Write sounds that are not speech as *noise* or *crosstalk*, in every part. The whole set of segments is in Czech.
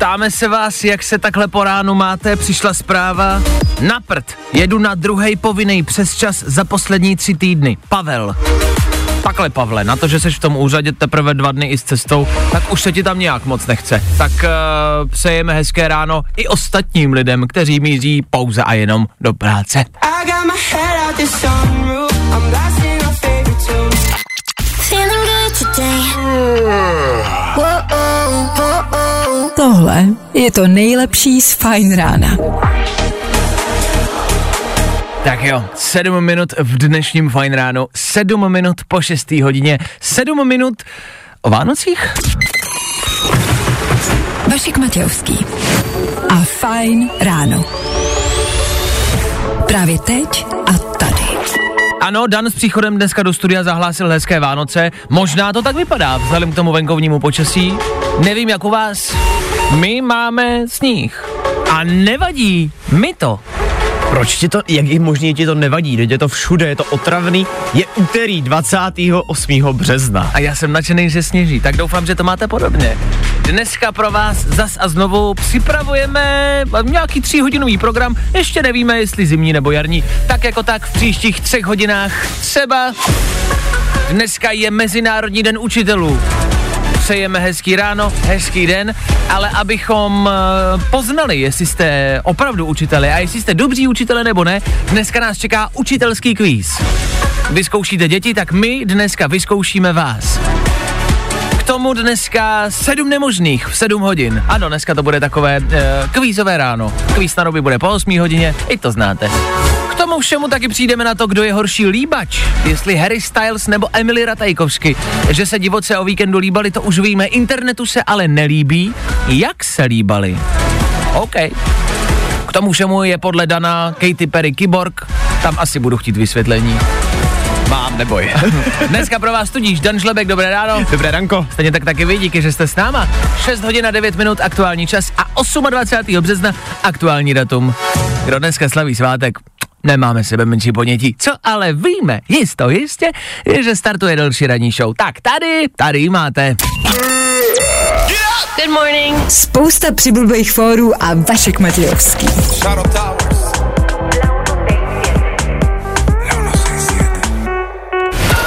Ptáme se vás, jak se takhle po ránu máte, přišla zpráva. Na prd, jedu na druhý povinný přes čas za poslední tři týdny. Pavel. Takhle, Pavle, na to, že jsi v tom úřadě teprve dva dny i s cestou, tak už se ti tam nějak moc nechce. Tak uh, přejeme hezké ráno i ostatním lidem, kteří míří pouze a jenom do práce. I got my head out the sunroof. I'm blasting our favorite tunes. Tohle je to nejlepší z Fajn rána. Tak jo, sedm minut v dnešním fajn ránu, sedm minut po šestý hodině, sedm minut o Vánocích? Vašek Matějovský a Fajn ráno. Právě teď. Ano, Dan s příchodem dneska do studia zahlásil hezké Vánoce. Možná to tak vypadá, vzhledem k tomu venkovnímu počasí. Nevím, jak u vás. My máme sníh. A nevadí mi to. Proč ti to, jak je možné, ti to nevadí, teď je to všude, je to otravný, je úterý 28. března. A já jsem nadšený, že sněží, tak doufám, že to máte podobně. Dneska pro vás zas a znovu připravujeme nějaký tříhodinový program, ještě nevíme, jestli zimní nebo jarní, tak jako tak v příštích třech hodinách třeba. Dneska je Mezinárodní den učitelů. Přejeme hezký ráno, hezký den, ale abychom eh, poznali, jestli jste opravdu učiteli a jestli jste dobří učitele nebo ne, dneska nás čeká učitelský kvíz. Vyzkoušíte děti, tak my dneska vyzkoušíme vás. K tomu dneska sedm nemožných v sedm hodin. Ano, dneska to bude takové e, kvízové ráno. Kvíz na bude po 8 hodině, i to znáte. K tomu všemu taky přijdeme na to, kdo je horší líbač. Jestli Harry Styles nebo Emily Ratajkovsky. Že se divoce o víkendu líbali, to už víme. Internetu se ale nelíbí, jak se líbali. OK. K tomu všemu je podle Dana Katy Perry Kyborg. Tam asi budu chtít vysvětlení. Mám, neboj. *laughs* Dneska pro vás tudíž Dan Žlebek, dobré ráno. Dobré ranko. Stejně tak taky vy, díky, že jste s náma. 6 hodin a 9 minut aktuální čas a 28. března aktuální datum. Kdo dneska slaví svátek? Nemáme sebe menší ponětí. Co ale víme, jisto jistě, je, že startuje další ranní show. Tak tady, tady ji máte. Good morning. Spousta přibulbých fórů a Vašek Matějovský.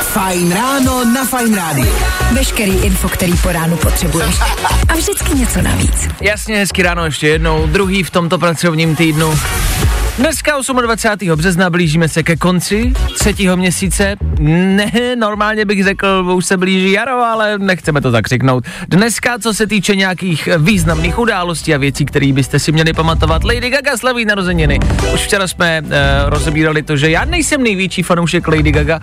Fajn ráno na Fajn rádiu. Veškerý info, který po ránu potřebuješ. A vždycky něco navíc. Jasně, hezky ráno ještě jednou, druhý v tomto pracovním týdnu. Dneska 28. března blížíme se ke konci třetího měsíce. Ne, normálně bych řekl, už se blíží jaro, ale nechceme to tak řeknout. Dneska, co se týče nějakých významných událostí a věcí, které byste si měli pamatovat, Lady Gaga slaví narozeniny. Už včera jsme uh, rozebírali to, že já nejsem největší fanoušek Lady Gaga.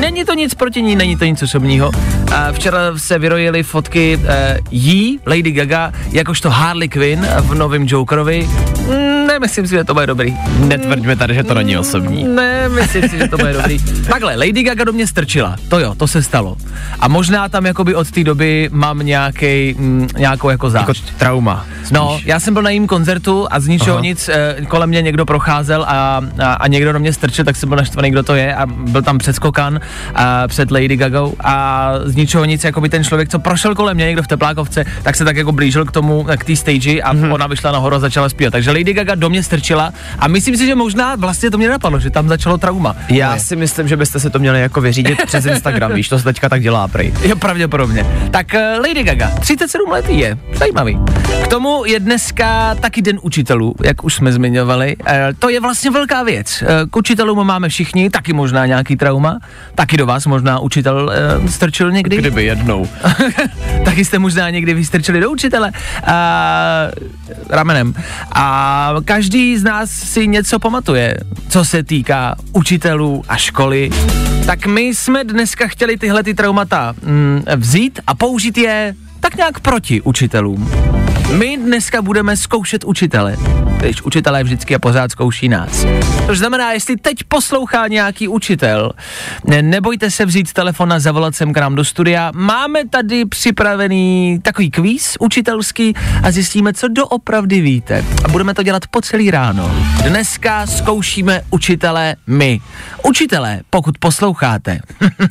Není to nic proti ní, není to nic osobního. A včera se vyrojily fotky uh, jí, Lady Gaga, jakožto Harley Quinn v novém Jokerovi. Mm, Nemyslím si, že to bude dobrý. Netvrďme tady, že to není osobní. Ne, myslím si, že to bude dobrý. *laughs* Takhle, Lady Gaga do mě strčila, to jo, to se stalo. A možná tam jakoby od té doby mám nějaký, mm, nějakou jako zášť. Jako trauma. Spíš. No, já jsem byl na jejím koncertu a z ničeho Aha. nic eh, kolem mě někdo procházel a, a, a někdo do mě strčil, tak jsem byl naštvaný, kdo to je a byl tam předskokan a před Lady Gagou a z ničeho nic, jako by ten člověk, co prošel kolem mě, někdo v teplákovce, tak se tak jako blížil k tomu, k té stage a Mhm. ona vyšla nahoru a začala zpívat. Takže Lady Gaga do mě strčila a myslím si, že možná vlastně to mě napadlo, že tam začalo trauma. Já Moje. si myslím, že byste se to měli jako vyřídit *laughs* přes Instagram, víš, to se teďka tak dělá prej. Jo, pravděpodobně. Tak eh, Lady Gaga, 37 let je, zajímavý. K tomu je dneska taky den učitelů, jak už jsme zmiňovali. Eh, To je vlastně velká věc. Eh, K učitelům máme všichni, taky možná nějaký trauma. Taky do vás možná učitel eh, strčil někdy. Kdyby jednou. *laughs* taky jste možná někdy vystrčili do učitele a, ramenem. A každý z nás si něco pamatuje, co se týká učitelů a školy. Tak my jsme dneska chtěli tyhle ty traumata mm, vzít a použít je tak nějak proti učitelům. My dneska budeme zkoušet učitele, když učitelé vždycky a pořád zkouší nás. To znamená, jestli teď poslouchá nějaký učitel, ne, nebojte se vzít telefon a zavolat sem k nám do studia. Máme tady připravený takový kvíz učitelský a zjistíme, co doopravdy víte. A budeme to dělat po celý ráno. Dneska zkoušíme učitele my. Učitelé, pokud posloucháte,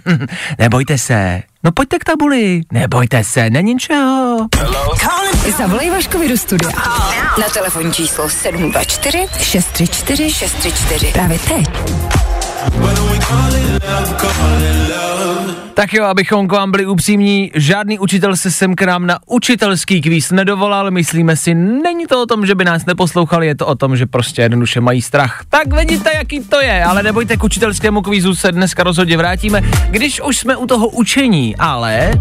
*laughs* nebojte se, No pojďte k tabuli, nebojte se, není ničeho. Zavolej Vaškovi do studia. Na telefonní číslo 724 634 634. Právě teď. Tak jo, abychom k vám byli upřímní, žádný učitel se sem k nám na učitelský kvíz nedovolal, myslíme si, není to o tom, že by nás neposlouchali, je to o tom, že prostě jednoduše mají strach. Tak vidíte, jaký to je, ale nebojte, k učitelskému kvízu se dneska rozhodně vrátíme, když už jsme u toho učení, ale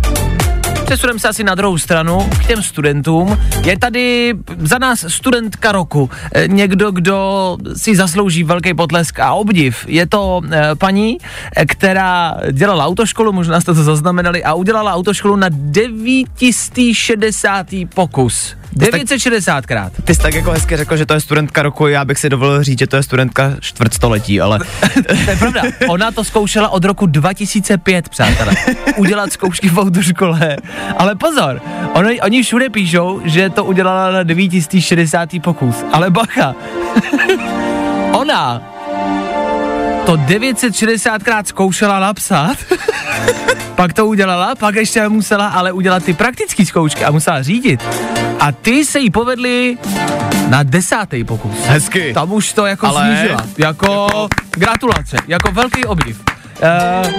přesuneme se asi na druhou stranu k těm studentům. Je tady za nás studentka roku, eh, někdo, kdo si zaslouží velký potlesk a obdiv. Je to eh, paní, eh, která dělala autoškolu, možná jste to zaznamenali, a udělala autoškolu na 960. pokus. 960krát. Ty jsi tak jako hezky řekl, že to je studentka roku, já bych si dovolil říct, že to je studentka čtvrtstoletí, ale To je pravda. Ona to zkoušela od roku 2005, přátelé. Udělat zkoušky v autoškole. Ale pozor, oni, oni všude píšou, že to udělala na 960. pokus. Ale bacha. Ona to 960krát zkoušela napsat, *laughs* pak to udělala, pak ještě musela ale udělat ty praktické zkoušky a musela řídit. A ty se jí povedly na desátý pokus. hezky. Tam už to jako Ale- snížila. Jako, gratulace, jako velký obdiv. Uh,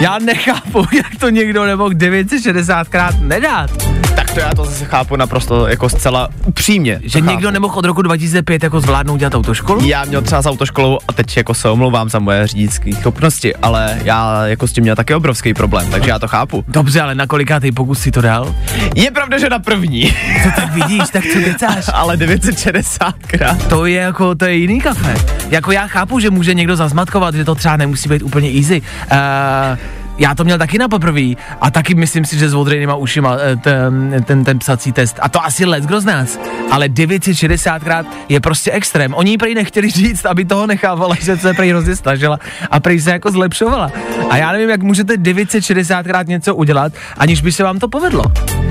já nechápu, *laughs* jak to někdo nemohl 960krát nedát. Tak to já to zase chápu naprosto jako zcela upřímně. Že to někdo chápu. nemohl od roku 2005 jako zvládnout dělat autoškolu? Já měl třeba s autoškolou a teď jako se omlouvám za moje řidičské schopnosti, ale já jako s tím měl taky obrovský problém, takže já to chápu. Dobře, ale na kolikátý pokus si to dal? Je pravda, že na první, To tak vidíš, tak co kecáš? *laughs* ale 960krát. To je jako, to je jiný kafe. Jako já chápu, že může někdo zazmatkovat, že to třeba nemusí být úplně easy. Uh, já to měl taky na poprvé a taky myslím si, že s odrejnýma ušima eh, ten, ten, ten psací test. A to asi let kdo z nás. Ale 960krát je prostě extrém. Oni jí prej nechtěli říct, aby toho nechávala, že se prej hrozně snažila a prej se jako zlepšovala. A já nevím, jak můžete 960krát něco udělat, aniž by se vám to povedlo.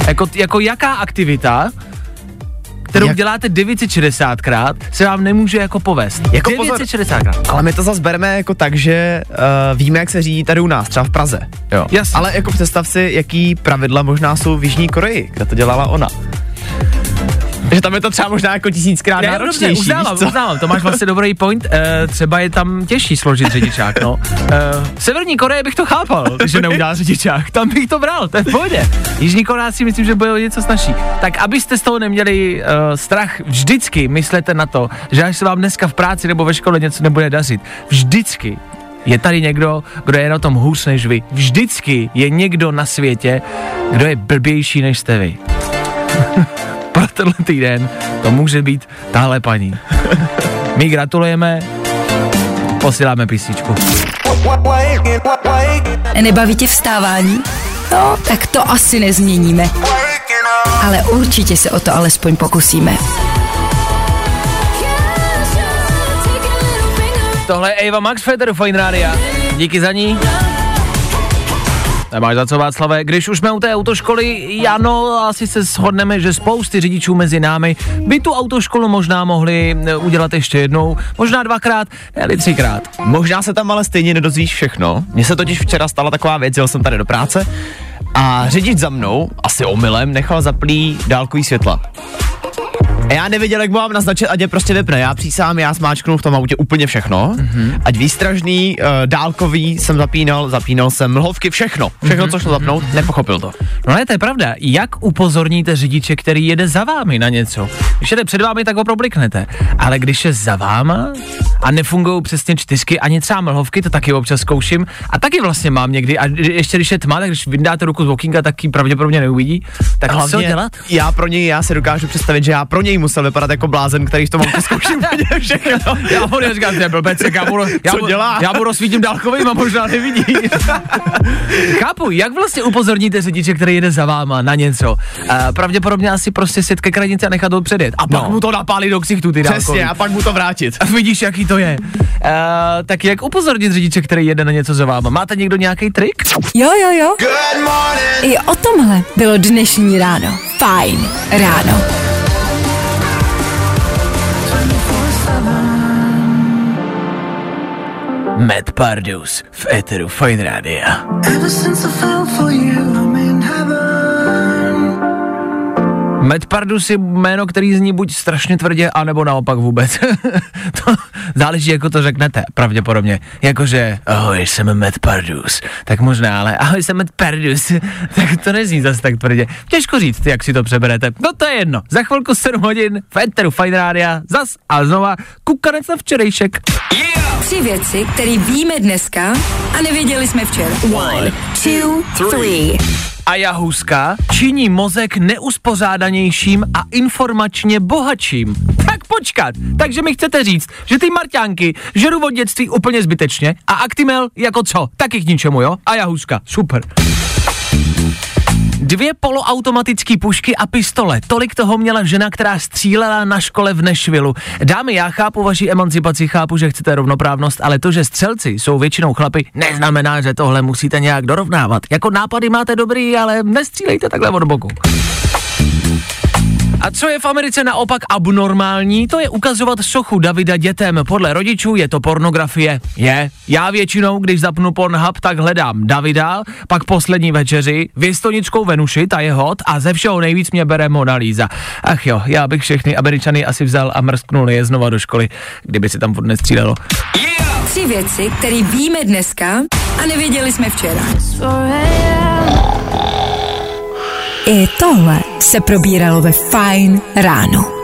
Jako, jako jaká aktivita kterou Jak- děláte 960krát, se vám nemůže jako povést. Jako pozor. 960krát. Ale my to zase bereme jako tak, že uh, víme, jak se řídí tady u nás, třeba v Praze. Jo. Jasně. Ale jako představ si, jaký pravidla možná jsou v Jižní Koreji, kde to dělala ona. Že tam je to třeba možná jako tisíckrát Ne, dobře, náročnější, uznávám, víš co? uznávám, to máš vlastně dobrý point, e, třeba je tam těžší složit řidičák, no. E, v Severní Koreji bych to chápal, že neudělá řidičák, tam bych to bral, to je v pohodě. Jižní Korea si myslím, že bude něco snažší. Tak abyste z toho neměli e, strach, vždycky myslete na to, že až se vám dneska v práci nebo ve škole něco nebude dařit, vždycky je tady někdo, kdo je na tom hůř než vy. Vždycky je někdo na světě, kdo je blbější než jste vy. Pro tenhle týden to může být tahle paní. My gratulujeme, posíláme písničku. Nebaví tě vstávání? No, tak to asi nezměníme. Ale určitě se o to alespoň pokusíme. Tohle je Eva Max Federu Fine Rádia. Díky za ní. Nemáš za co Václave. Když už jsme u té autoškoly, Jano, asi se shodneme, že spousty řidičů mezi námi by tu autoškolu možná mohli eh, udělat ještě jednou, možná dvakrát, ne třikrát. Možná se tam ale stejně nedozvíš všechno. Mně se totiž včera stala taková věc, jel jsem tady do práce a řidič za mnou, asi omylem, nechal zaplý dálkový světla. A já nevěděl, jak mám naznačit, ať je prostě vypne. Já přísám, já smáčknu v tom autě úplně všechno. Mm-hmm. Ať výstražný, uh, dálkový jsem zapínal, zapínal jsem mlhovky, všechno. Všechno, mm-hmm. co šlo zapnout, nepochopil to. No ne, to je pravda. Jak upozorníte řidiče, který jede za vámi na něco? Když jede před vámi, tak ho probliknete. Ale když je za váma, a nefungují přesně čtyřky, ani třeba mlhovky, to taky občas zkouším. A taky vlastně mám někdy, a ještě když je tma, tak když vyndáte ruku z okinka, tak ji pravděpodobně neuvidí. Tak co dělat? já pro něj, já si dokážu představit, že já pro něj musel vypadat jako blázen, který to mám zkouším *laughs* úplně všechno. Já budu říkat, že blbec, já budu, já, budu, dělá? já budu rozsvítím dálkovým a možná nevidí. *laughs* Chápu, jak vlastně upozorníte řidiče, který jede za váma na něco? Uh, pravděpodobně asi prostě sit ke krajnici a nechat ho předjet. A pak No. mu to napálí do ksichtu ty dálkový. Přesně, a pak mu to vrátit. A *laughs* vidíš, jaký to je. Uh, tak jak upozornit řidiče, který jede na něco za váma? Máte někdo nějaký trik? Jo, jo, jo. I o tomhle bylo dnešní ráno. Fajn ráno. Matt Pardus v Eteru Fine Rádia. Ever since I fell for you, I'm in Matt Pardus je jméno, který zní buď strašně tvrdě, anebo naopak vůbec. *laughs* to záleží, jako to řeknete, pravděpodobně. Jakože, ahoj, jsem Matt Pardus. Tak možná, ale ahoj, jsem Matt Pardus. *laughs* tak to nezní zase tak tvrdě. Těžko říct, jak si to přeberete. No to je jedno. Za chvilku 7 hodin v Eteru Fine Rádia. Zas a znova kukanec na včerejšek. Tři věci, které víme dneska a nevěděli jsme včera. One, two, three. A jahuska činí mozek neuspořádanějším a informačně bohatším. Tak počkat, takže mi chcete říct, že ty marťánky žeru od dětství úplně zbytečně a Actimel jako co? Taky k ničemu, jo? A jahuska, super. Dvě poloautomatické pušky a pistole. Tolik toho měla žena, která střílela na škole v Nešvilu. Dámy, já chápu vaši emancipaci, chápu, že chcete rovnoprávnost, ale to, že střelci jsou většinou chlapy, neznamená, že tohle musíte nějak dorovnávat. Jako nápady máte dobrý, ale nestřílejte takhle od boku. A co je v Americe naopak abnormální, to je ukazovat sochu Davida dětem. Podle rodičů je to pornografie. Je. Já většinou, když zapnu Pornhub, tak hledám Davida, pak poslední večeři, věstonickou Venuši, ta je hot a ze všeho nejvíc mě bere Mona Lisa. Ach jo, já bych všechny Američany asi vzal a mrsknul je znova do školy, kdyby si tam furt nestřílelo. Tři věci, které víme dneska a nevěděli jsme včera. I tohle se probíralo ve Fajn ráno.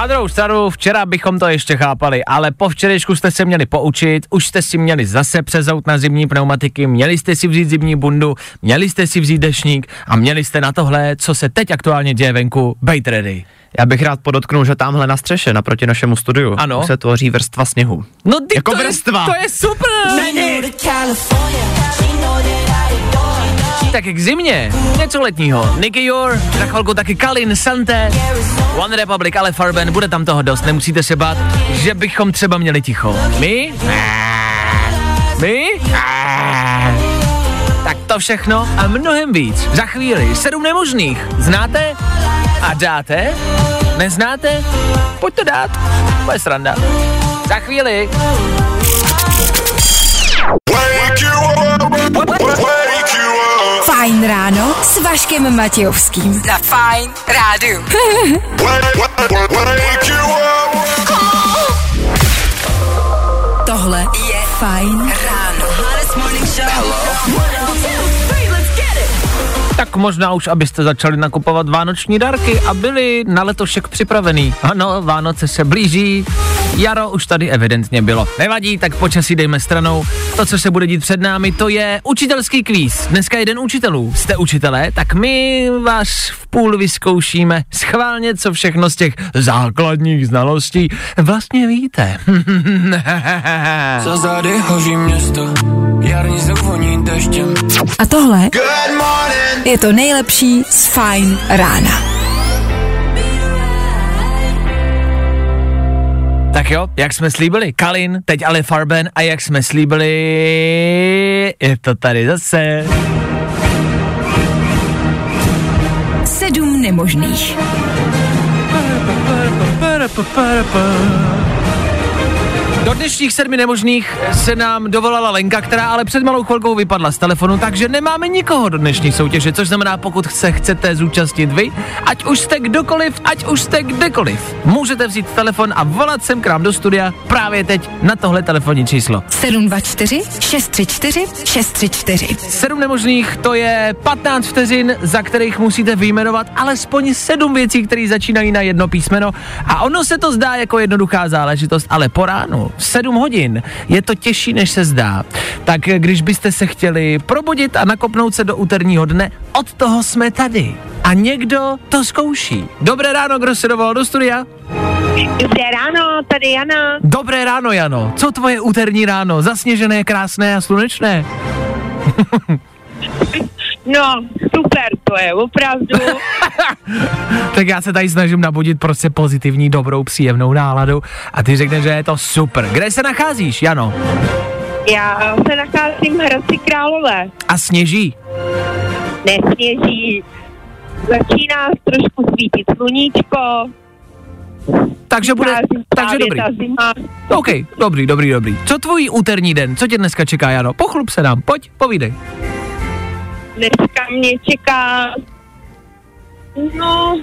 Na druhou stranu, včera bychom to ještě chápali, ale po včerejšku jste se měli poučit, už jste si měli zase přezout na zimní pneumatiky, měli jste si vzít zimní bundu, měli jste si vzít dešník a měli jste na tohle, co se teď aktuálně děje venku, být ready. Já bych rád podotknul, že tamhle na střeše, naproti našemu studiu, Ano. se tvoří vrstva sněhu. No ty Jako to vrstva. Je, to je super! Tak k zimě, něco letního. Nicky Yor, za chvilku taky Kalin, Sante, One Republic, ale Farben, bude tam toho dost, nemusíte se bát, že bychom třeba měli ticho. My? My? Tak to všechno a mnohem víc. Za chvíli sedm nemožných. Znáte? A dáte? Neznáte? Pojďte dát. Bude sranda. Za chvíli. Wake you up. Fajn ráno s Vaškem Matějovským. Za Fajn rádu. *laughs* Tohle je Fajn ráno. Tak možná už, abyste začali nakupovat vánoční dárky a byli na letošek připravený. Ano, Vánoce se blíží, jaro už tady evidentně bylo. Nevadí, tak počasí dejme stranou. To, co se bude dít před námi, to je učitelský kvíz. Dneska jeden učitelů. Jste učitelé, tak my vás v půl vyzkoušíme schválně, co všechno z těch základních znalostí vlastně víte. Co zady hoří město, jarní zvoní deštěm. A tohle Good morning. je to nejlepší z Fajn rána. Tak jo, jak jsme slíbili, Kalin, teď ale Farben a jak jsme slíbili, je to tady zase. Sedm nemožných. Do dnešních sedmi nemožných se nám dovolala Lenka, která ale před malou chvilkou vypadla z telefonu, takže nemáme nikoho do dnešní soutěže, což znamená, pokud se chcete zúčastnit vy, ať už jste kdokoliv, ať už jste kdekoliv, můžete vzít telefon a volat sem k nám do studia právě teď na tohle telefonní číslo. 724 634 634. Sedm nemožných, to je 15 vteřin, za kterých musíte vyjmenovat alespoň sedm věcí, které začínají na jedno písmeno. A ono se to zdá jako jednoduchá záležitost, ale po ránu, 7 hodin, je to těžší, než se zdá. Tak když byste se chtěli probudit a nakopnout se do úterního dne, od toho jsme tady. A někdo to zkouší. Dobré ráno, kdo se dovolal do studia? Dobré ráno, tady Jana. Dobré ráno, Jano. Co tvoje úterní ráno? Zasněžené, krásné a slunečné? *laughs* No, super to je, opravdu. *laughs* tak já se tady snažím nabudit prostě pozitivní, dobrou, příjemnou náladu a ty řekneš, že je to super. Kde se nacházíš, Jano? Já se nacházím v Hradci Králové. A sněží? Nesněží. Začíná trošku svítit sluníčko. Takže bude, takže dobrý. OK, dobrý, dobrý, dobrý. Co tvůj úterní den? Co tě dneska čeká, Jano? Pochlup se nám, pojď, povídej. Dneska mě čeká No,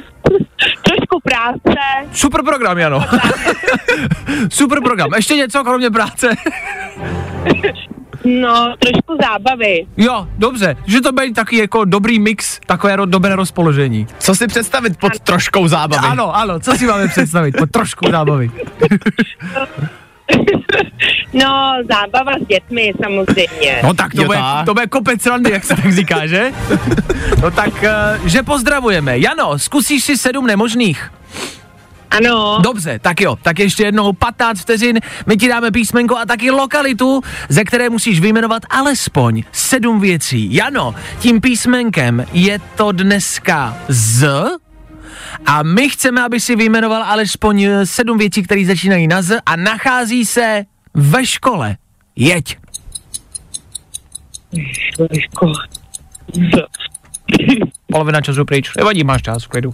trošku práce. Super program, Jano. *laughs* Super program. Ještě něco kromě práce? No, trošku zábavy. jo, dobře. Že to bude taky jako dobrý mix, takové ro- dobré rozpoložení. Co si představit pod troškou zábavy? Ano, ano, co si máme představit? Po trošku zábavy. *laughs* *laughs* No, zábava s dětmi samozřejmě. No tak to, bude, to bude kopec randy, jak se tak říká, že? *laughs* No tak, eh, že pozdravujeme. Jano, zkusíš si sedm nemožných. Ano, Dobře, tak jo, tak ještě jednou 15 vteřin, my ti dáme písmenko a taky lokalitu, ze které musíš vyjmenovat alespoň sedm věcí. Jano, tím písmenkem je to dneska Z a my chceme, aby si vyjmenoval alespoň eh, sedm věcí, které začínají na Z a nachází se ve škole. Jeď. Polovina času pryč. Nevadí, máš čas, v klidu.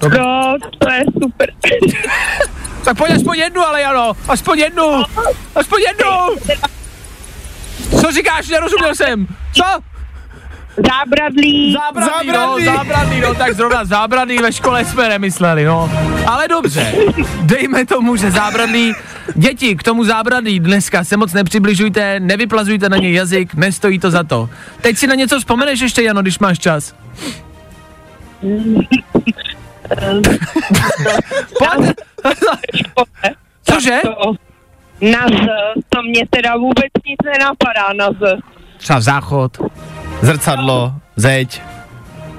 Dobrý. No, to je super. *laughs* Tak pojď aspoň jednu, ale Jano, aspoň jednu, aspoň jednu. Co říkáš, nerozuměl jsem. Co? Zábradlí. Zábradlí, Zábradlí. no, zábradlí, no, tak zrovna zábradlí ve škole jsme nemysleli, no. Ale dobře, dejme tomu, že zábradlí, děti k tomu zábradlí dneska se moc nepřibližujte, nevyplazujte na něj jazyk, nestojí to za to. Teď si na něco vzpomeneš ještě, Jano, když máš čas. *laughs* Pojď. *laughs* Cože? To, na Z, to mě teda vůbec nic nenapadá na Z. Třeba záchod, Zrcadlo, zeď.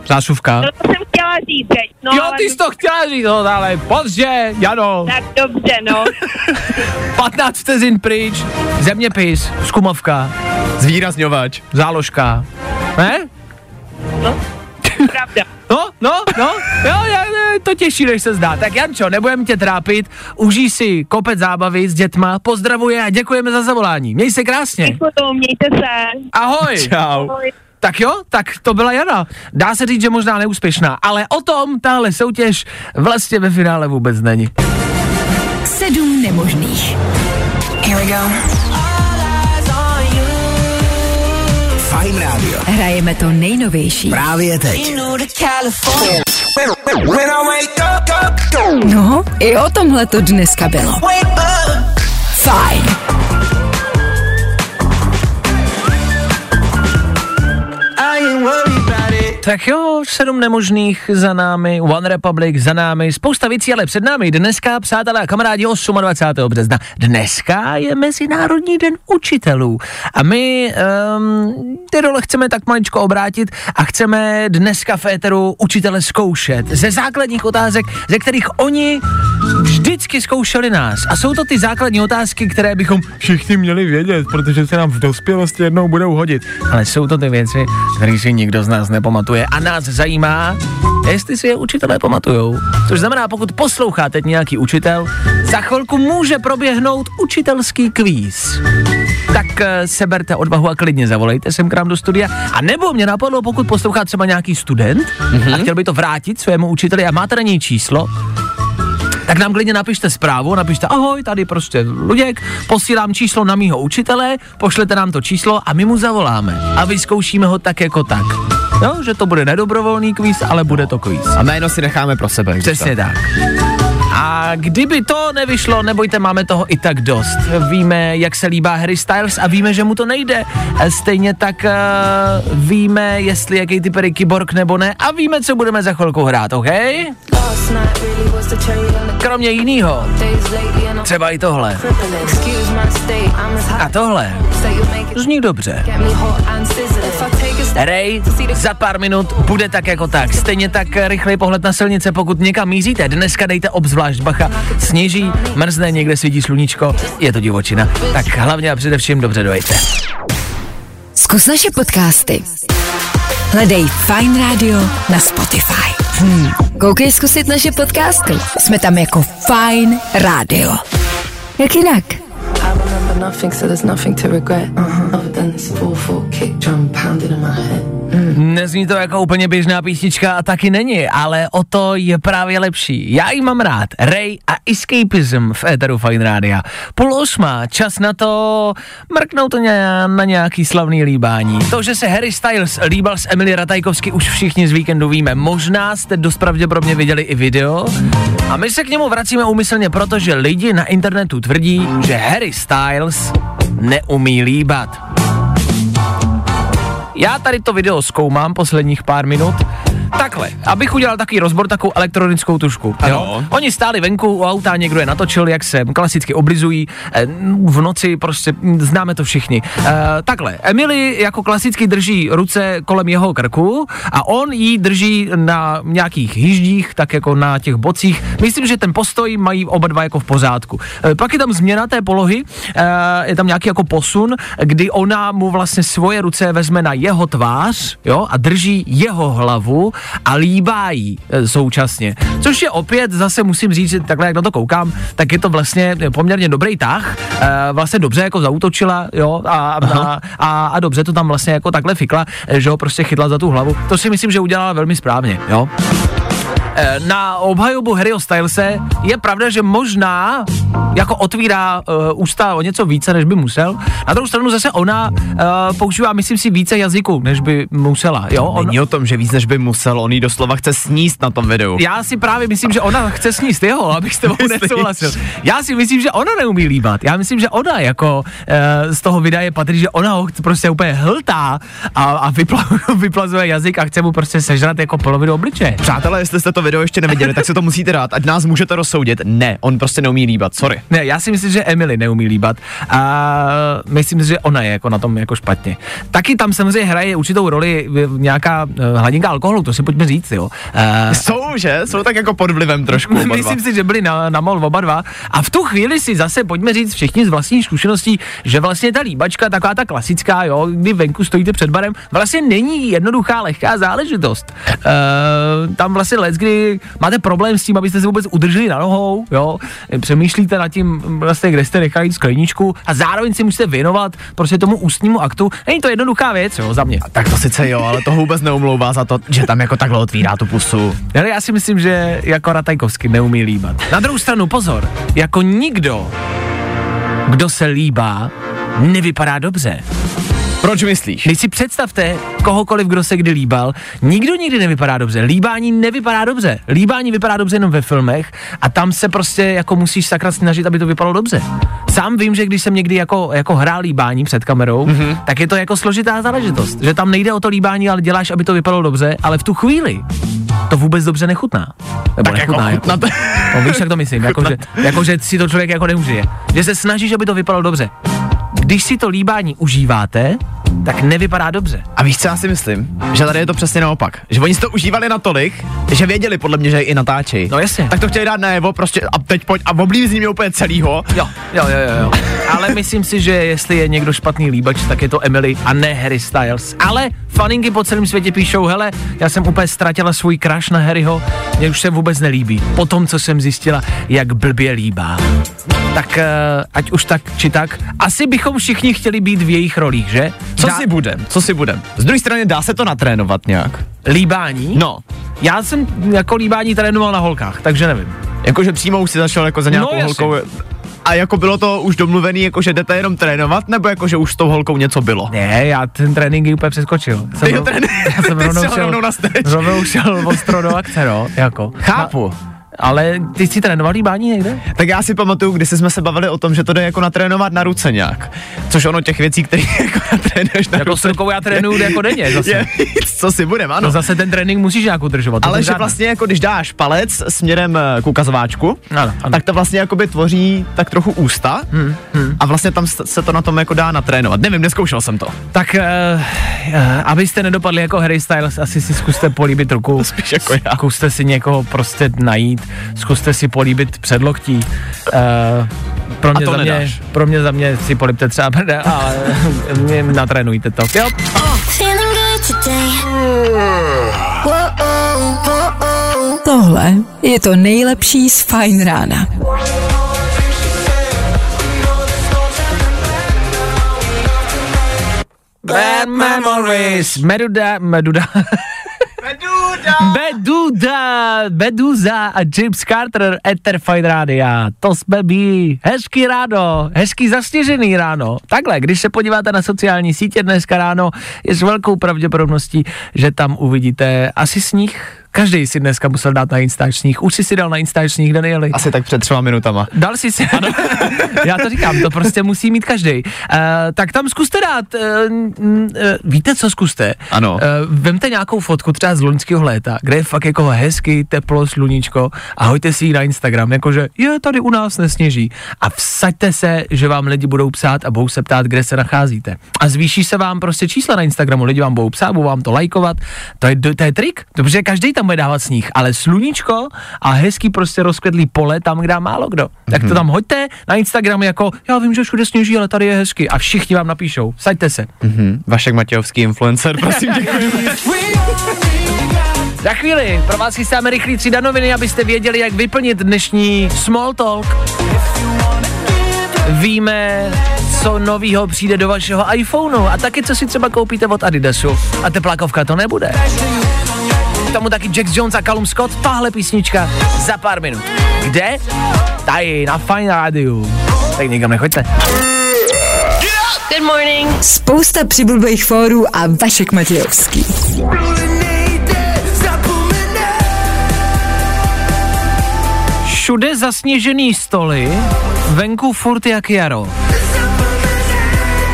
zásuvka. No to jsem chtěla říct teď, no Jo, ty jsi to chtěla říct, no, ale pozdě, Jano. tak dobře, no. *laughs* 15 vteřin pryč, zeměpis, zkumovka, Zvýrazňovač. záložka. Ne? *laughs* Pravda. No, no, no, jo, já, ne, to těžší, než se zdá. Tak Jančo, nebudeme tě trápit, užij si kopec zábavy s dětma, pozdravuje a děkujeme za zavolání. Měj se krásně. Děkuju, mějte se. Ahoj. Čau. Ahoj. Tak jo, tak to byla Jana. Dá se říct, že možná neúspěšná, ale o tom tahle soutěž vlastně ve finále vůbec není. Sedm nemožných. Here we go. Fajn rádio. Hrajeme to nejnovější. Právě teď. No, i o tomhle to dneska bylo. Fajn. Tak jo, sedm nemožných za námi, One Republic za námi, spousta věcí, ale před námi dneska, přátelé a kamarádi, 28. března. Dneska je Mezinárodní den učitelů a my um, ty role chceme tak maličko obrátit a chceme dneska v éteru učitele zkoušet ze základních otázek, ze kterých oni vždycky zkoušeli nás. A jsou to ty základní otázky, které bychom všichni měli vědět, protože se nám v dospělosti jednou budou hodit. Ale jsou to ty věci, které si nikdo z nás nepamatuje a nás zajímá, jestli si je učitelé pamatujou. Což znamená, pokud poslouchá teď nějaký učitel, za chvilku může proběhnout učitelský kvíz. Tak uh, seberte odvahu a klidně zavolejte sem k nám do studia. A nebo mě napadlo, pokud poslouchá třeba nějaký student mm-hmm. a chtěl by to vrátit svému učiteli a máte na něj číslo, tak nám klidně napište zprávu, napište ahoj, tady prostě Luděk, posílám číslo na mýho učitele, pošlete nám to číslo a my mu zavoláme a vyzkoušíme ho tak jako tak. Jo, že to bude nedobrovolný kvíz, ale bude to kvíz. A jméno si necháme pro sebe. Přesně tak. A kdyby to nevyšlo, nebojte, máme toho i tak dost. Víme, jak se líbá Harry Styles a víme, že mu to nejde. Stejně tak uh, víme, jestli jaký typ je kyborg nebo ne a víme, co budeme za chvilku hrát, OK? Kromě jiného, třeba i tohle. A tohle zní dobře. Ray za pár minut bude tak jako tak. Stejně tak rychlej pohled na silnice, pokud někam míříte. Dneska dejte obzvlášť bacha. Sněží, mrzne, někde svítí sluníčko, je to divočina. Tak hlavně a především dobře dojďte. Zkus naše podcasty. Hledej Fine Radio na Spotify. Hmm. Koukej zkusit naše podcasty. Jsme tam jako Fine Radio. Jak jinak? I remember nothing, so there's nothing to regret. Uh-huh. Other than this awful kick drum pounding in my head. Nezní to jako úplně běžná písnička a taky není, ale o to je právě lepší. Já ji mám rád. Ray a Escapism v Eteru Fine Rádia. Půl osma, čas na to mrknout to na nějaký slavný líbání. To, že se Harry Styles líbal s Emily Ratajkovsky, už všichni z víkendu víme. Možná jste dost pravděpodobně viděli i video. A my se k němu vracíme úmyslně, protože lidi na internetu tvrdí, že Harry Styles neumí líbat. Já tady to video zkoumám posledních pár minut. Takhle, abych udělal takový rozbor, takovou elektronickou tušku. Jo? Oni stáli venku u auta, někdo je natočil, jak se klasicky oblizují. eh, V noci prostě mm, známe to všichni. Eh, takhle, Emily jako klasicky drží ruce kolem jeho krku a on ji drží na nějakých hyždích, tak jako na těch bocích. Myslím, že ten postoj mají oba dva jako v pořádku. Eh, Pak je tam změna té polohy, je tam nějaký jako posun, kdy ona mu vlastně svoje ruce vezme na jeho tvář, jo, a drží jeho hlavu a líbá jí e, současně. Což je opět, zase musím říct, že takhle jak na to koukám, tak je to vlastně poměrně dobrý tah, e, vlastně dobře jako zautočila, jo, a, a, a, a dobře to tam vlastně jako takhle fikla, e, že ho prostě chytla za tu hlavu. To si myslím, že udělala velmi správně, jo. E, Na obhajobu Harryho Stylese je pravda, že možná jako otvírá uh, ústa o něco více, než by musel. Na druhou stranu zase ona uh, používá, myslím si, více jazyků, než by musela. Jo, on, Není o tom, že víc než by musel, on jí doslova chce sníst na tom videu. já si právě myslím, že ona chce sníst jeho, abych s tebou *laughs* nesouhlasil. Já si myslím, že ona neumí líbat. Já myslím, že ona jako uh, z toho videa je patrý, že ona ho chce prostě úplně hltá a, a vypla, *laughs* vyplazuje jazyk a chce mu prostě sežrat jako polovinu obličeje. Přátelé, jestli jste to video ještě neviděli, tak se to musíte dát, ať nás můžete rozsoudit. Ne, on prostě neumí líbat, sorry. Ne, já si myslím, že Emily neumí líbat a myslím si, že ona je jako na tom jako špatně. Taky tam samozřejmě hraje určitou roli nějaká uh, hladinka alkoholu, to si pojďme říct, jo. Uh, Jsou, že? Jsou tak jako pod vlivem trošku oba dva. Myslím si, že byli na, na mol oba dva. A v tu chvíli si zase pojďme říct všichni z vlastních zkušeností, že vlastně ta líbačka, taková ta klasická, jo, kdy venku stojíte před barem, vlastně není jednoduchá, lehká záležitost. Uh, tam vlastně let, kdy máte problém s tím, abyste se vůbec udrželi na nohou, jo, přemýšlíte nad tím, vlastně, kde jste nechali skleničku a zároveň si musíte věnovat prostě tomu ústnímu aktu. Není to jednoduchá věc, jo, za mě. Tak to sice jo, ale to vůbec neumlouvá za to, že tam jako takhle otvírá tu pusu. Ale já si myslím, že jako Ratajkovský neumí líbat. Na druhou stranu pozor, jako nikdo, kdo se líbá, nevypadá dobře. Proč myslíš? Když si představte kohokoliv, kdo se kdy líbal, nikdo nikdy nevypadá dobře. Líbání nevypadá dobře. Líbání vypadá dobře jenom ve filmech a tam se prostě jako musíš sakra snažit, aby to vypadalo dobře. Sám vím, že když jsem někdy jako, jako hrál líbání před kamerou, mm-hmm. tak je to jako složitá záležitost. Že tam nejde o to líbání, ale děláš, aby to vypadalo dobře, ale v tu chvíli to vůbec dobře nechutná. Nebo Tak jako nechutná, chutnat. No víš, jak to myslím, jako že, jako že si to člověk jako neužije. Že se snažíš, aby to vypadalo dobře. Když si to líbání užíváte, tak nevypadá dobře. A víš, co já si myslím? Že tady je to přesně naopak. Že oni si to užívali natolik, že věděli podle mě, že i natáčejí. No jasně. Tak to chtěli dát najevo prostě a teď pojď a oblízní mě úplně celýho. Jo, jo, jo, jo, jo. Ale myslím si, že jestli je někdo špatný líbač, tak je to Emily a ne Harry Styles. Ale faninky po celém světě píšou, hele, já jsem úplně ztratila svůj crush na Harryho, mě už se vůbec nelíbí. Po tom, co jsem zjistila, jak blbě líbá. Tak uh, ať už tak či tak, asi bychom všichni chtěli být v jejich rolích, že? Co Dá- si budem? Co si budem? Z druhé strany dá se to natrénovat nějak. Líbání? No, Já jsem jako líbání trénoval na holkách, takže nevím. Jakože přímo už si zašel jako za nějakou No, holkou. A jako bylo to už domluvený, jako že jdete jenom trénovat, nebo jako že už s tou holkou něco bylo? Ne, já ten trénink úplně přeskočil. Jsem Ty trénink- já jsem *laughs* rovnou šel rovnou na rovnou šel ostro do akce, no, jako. Chápu. Ale ty jsi trénoval líbání někde? Tak já si pamatuju, když jsme se bavili o tom, že to jde jako natrénovat na ruce nějak. Což ono těch věcí, které *laughs* jako natrénuješ na Jako ruce. rukou já trénuju jako denně zase. Je co si budem, ano. No zase ten trénink musíš nějak udržovat. to Ale to že vlastně jako když dáš palec směrem eh, k ukazováčku, Ano, ano. tak to vlastně jakoby tvoří tak trochu ústa Hmm, a vlastně tam se to na tom jako dá natrénovat. Nevím, neskoušel jsem to. Tak, uh, abyste nedopadli jako Harry Styles, asi si zkuste políbit ruku. *laughs* Spíš jako já. Zkuste si někoho prostě najít, zkuste si políbit předloktí. Uh, pro mě, to za mě, nedáš. pro mě za mě si políbte třeba brda, ale *laughs* mě natrénujte to. Jo? Tohle je to nejlepší z Fine rána. Bad memories. Meduda, Meduda. *laughs* Beduda, Beduza a James Carter, Ether Fine Rádia. To jsme my. Hezký ráno, hezký zasněžený ráno. Takhle, když se podíváte na sociální sítě dneska ráno, je s velkou pravděpodobností, že tam uvidíte asi sníh. Každý si dneska musel dát na Instač sníh. Už jsi si dal na Instač sníh, Danieli? Asi tak před třema minutama. Dal jsi si, ano. *laughs* Já to říkám, to prostě musí mít každý. Uh, tak tam zkuste dát, uh, uh, víte co zkuste? Ano. Uh, vemte nějakou fotku třeba z loňského léta, kde je fakt jako hezký, teplo, sluníčko a hoďte si ji na Instagram, jakože je tady u nás nesněží. A vsaďte se, že vám lidi budou psát a budou se ptát, kde se nacházíte. A zvýší se vám prostě čísla na Instagramu, lidi vám budou psát, budou vám to lajkovat. To je, to je trik, protože každý tam bude dávat sníh, ale sluníčko a hezký prostě rozkvedlý pole tam, kde málo kdo. Tak to tam hoďte na Instagram jako, já vím, že všude sněží, ale tady je hezky. A všichni vám napíšou, saďte se. Hm, Vašek Matějovský influencer, prosím. Za chvíli pro vás chystáme rychlý tři danoviny, abyste věděli, jak vyplnit dnešní small talk. Víme, co novýho přijde do vašeho iPhoneu a taky, co si třeba koupíte od Adidasu. A teplákovka to nebude. K tomu taky Jack Jones a Callum Scott, tahle písnička za pár minut. Kde? Tady, na Fine Radio. Tak nikam nechoďte. Good morning. Spousta přibulbých fórů a Vašek Matějovský. Všude zasněžený stoly, venku furt jak jaro.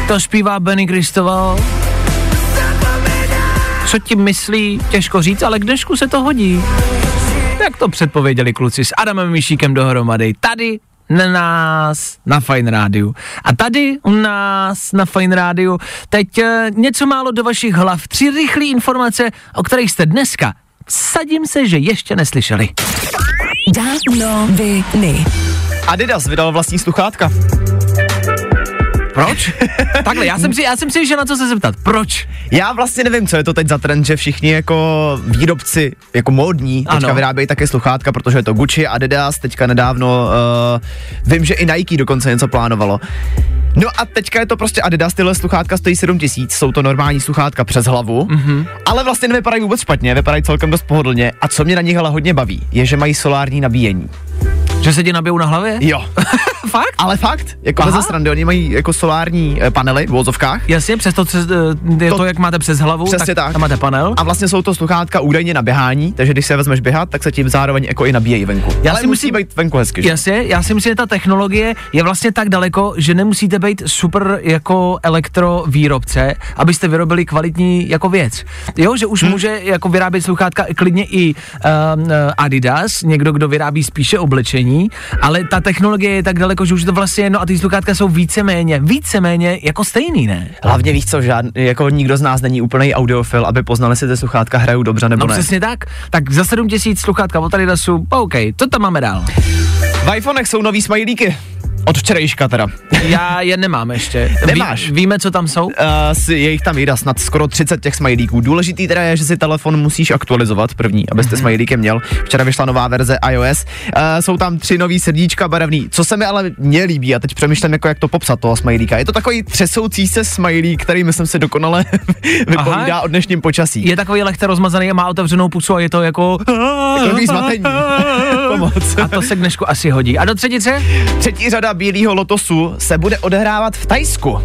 To zpívá Benny Kristoval. Co tím myslí, těžko říct, ale k dnešku se to hodí. Jak to předpověděli kluci s Adamem Mišíkem dohromady. Tady na nás na Fine Rádiu. A tady u nás na Fine Rádiu teď eh, něco málo do vašich hlav. Tři rychlé informace, o kterých jste dneska vsadím se, že ještě neslyšeli. Danoviny. Adidas vydal vlastní sluchátka. Proč? *laughs* Takhle, já jsem si, já jsem si že na co se zeptat. Proč? Já vlastně nevím, co je to teď za trend, že všichni jako výrobci, jako módní, teďka Ano. vyrábějí také sluchátka, protože je to Gucci, Adidas, teďka nedávno, uh, vím, že i Nike dokonce něco plánovalo. No a teďka je to prostě Adidas, tyhle sluchátka stojí 7 tisíc, jsou to normální sluchátka přes hlavu, mm-hmm. ale vlastně nevypadají vůbec špatně, vypadají celkem dost pohodlně a co mě na nich ale hodně baví, je, že mají solární nabíjení. Že se ti nabijou na hlavě? Jo. *laughs* Fakt? Ale fakt, jako bez srandy, oni mají jako solární eh, panely v vozovkách Jasně, přes to, přes, eh, je to, To- jak máte přes hlavu, Přesně tak. tam máte panel. A vlastně jsou to sluchátka údajně na běhání, takže když se vezmeš běhat, tak se tím zároveň jako i nabíjejí venku. Já Ale si musí myslím- být venku hezky. Že? Jasně, já si myslím, že ta technologie je vlastně tak daleko, že nemusíte být super jako elektrovýrobce, abyste vyrobili kvalitní jako věc. Jo, že už hmm. může jako vyrábět sluchátka klidně i um, Adidas, někdo, kdo vyrábí spíše oblečení, ale ta technologie je tak daleko, že už je to vlastně jedno a ty sluchátka jsou víceméně, víceméně jako stejný, ne? Hlavně víš co, žádný, jako nikdo z nás není úplný audiofil, aby poznali, jestli ty sluchátka hrajou dobře nebo No ne. přesně tak. Tak za 7 tisíc sluchátka od Adidasu, OK, co tam máme dál? V iPhonech jsou nový smajlíky. Od včerejška teda. Já je nemám ještě. Nemáš? Ví, víme, co tam jsou? Uh, je jich tam jich snad skoro 30 těch smajlíků. Důležitý teda je, že si telefon musíš aktualizovat první, abyste mm-hmm. smajlíkem měl. Včera vyšla nová verze iOS. Uh, jsou tam tři nový srdíčka barevný. Co se mi ale mě líbí, a teď přemýšlím, jako jak to popsat toho smajlíka. Je to takový třesoucí se smajlík, který myslím si dokonale *laughs* vypovídá o dnešním počasí. Je takový lehce rozmazaný a má otevřenou pusu a je to jako... Takový zmatení. *laughs* Pomo- moc. A to se k dnešku asi hodí. A do třetice? Třetí řada Bílého lotosu se bude odehrávat v Tajsku.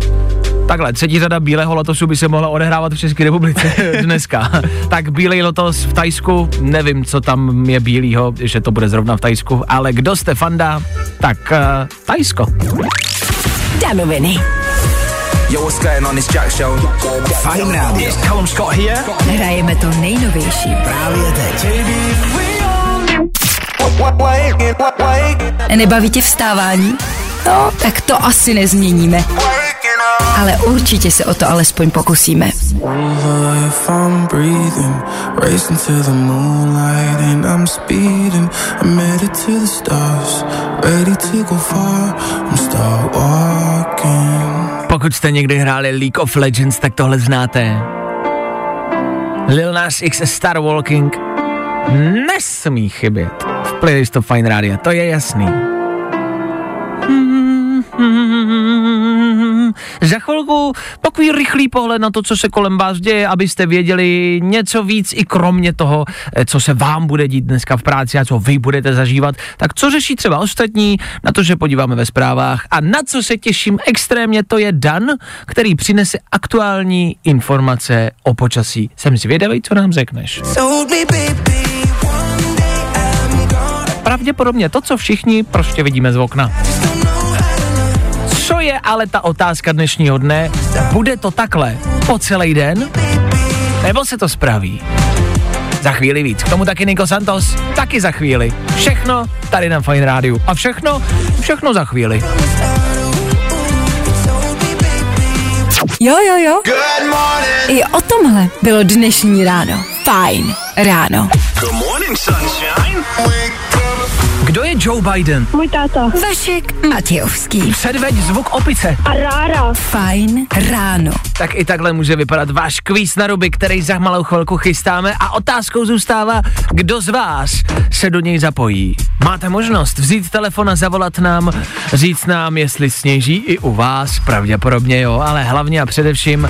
Takhle, třetí řada Bílého lotosu by se mohla odehrávat v České republice *laughs* dneska. tak Bílý lotos v Tajsku, nevím, co tam je bílýho, že to bude zrovna v Tajsku, ale kdo jste fanda, tak uh, Tajsko. Danoviny. Yo, what's going on? It's Jack Show. Fajn rádio. Callum Scott here. Hrajeme to nejnovější. Právě teď. Nebaví tě vstávání? No, tak to asi nezměníme. Ale určitě se o to alespoň pokusíme. If I'm breathing, racing to the moonlight and I'm speeding. I'm headed to the stars, ready to go far. I'm start walking. Pokud jste někdy hráli League of Legends, tak tohle znáte. Lil Nas X Star Walking nesmí chybět v playlistu Fine Radio, to je jasný. Za chvilku takový rychlý pohled na to, co se kolem vás děje, abyste věděli něco víc i kromě toho, eh, co se vám bude dít dneska v práci a co vy budete zažívat. Tak co řeší třeba ostatní, na to, že podíváme ve zprávách a na co se těším extrémně, to je Dan, který přinese aktuální informace o počasí. Jsem zvědavý, co nám řekneš. Told me, baby, Pravděpodobně to, co všichni prostě vidíme z okna. Co je ale ta otázka dnešního dne? Bude to takhle po celý den? Nebo se to spraví? Za chvíli víc. K tomu taky Niko Santos, taky za chvíli. Všechno tady na Fine Rádiu. A všechno, všechno za chvíli. Jo, jo, jo. I o tomhle bylo dnešní ráno. Fajn ráno. Good morning, sunshine. Kdo je Joe Biden? Můj táta. Vašek Matějovský. Předveď zvuk opice. A Rára. Fajn ráno. Tak i takhle může vypadat váš kvíz na ruby, který za malou chvilku chystáme a otázkou zůstává, kdo z vás se do něj zapojí. Máte možnost vzít telefon a zavolat nám, říct nám, jestli sněží i u vás, pravděpodobně jo, ale hlavně a především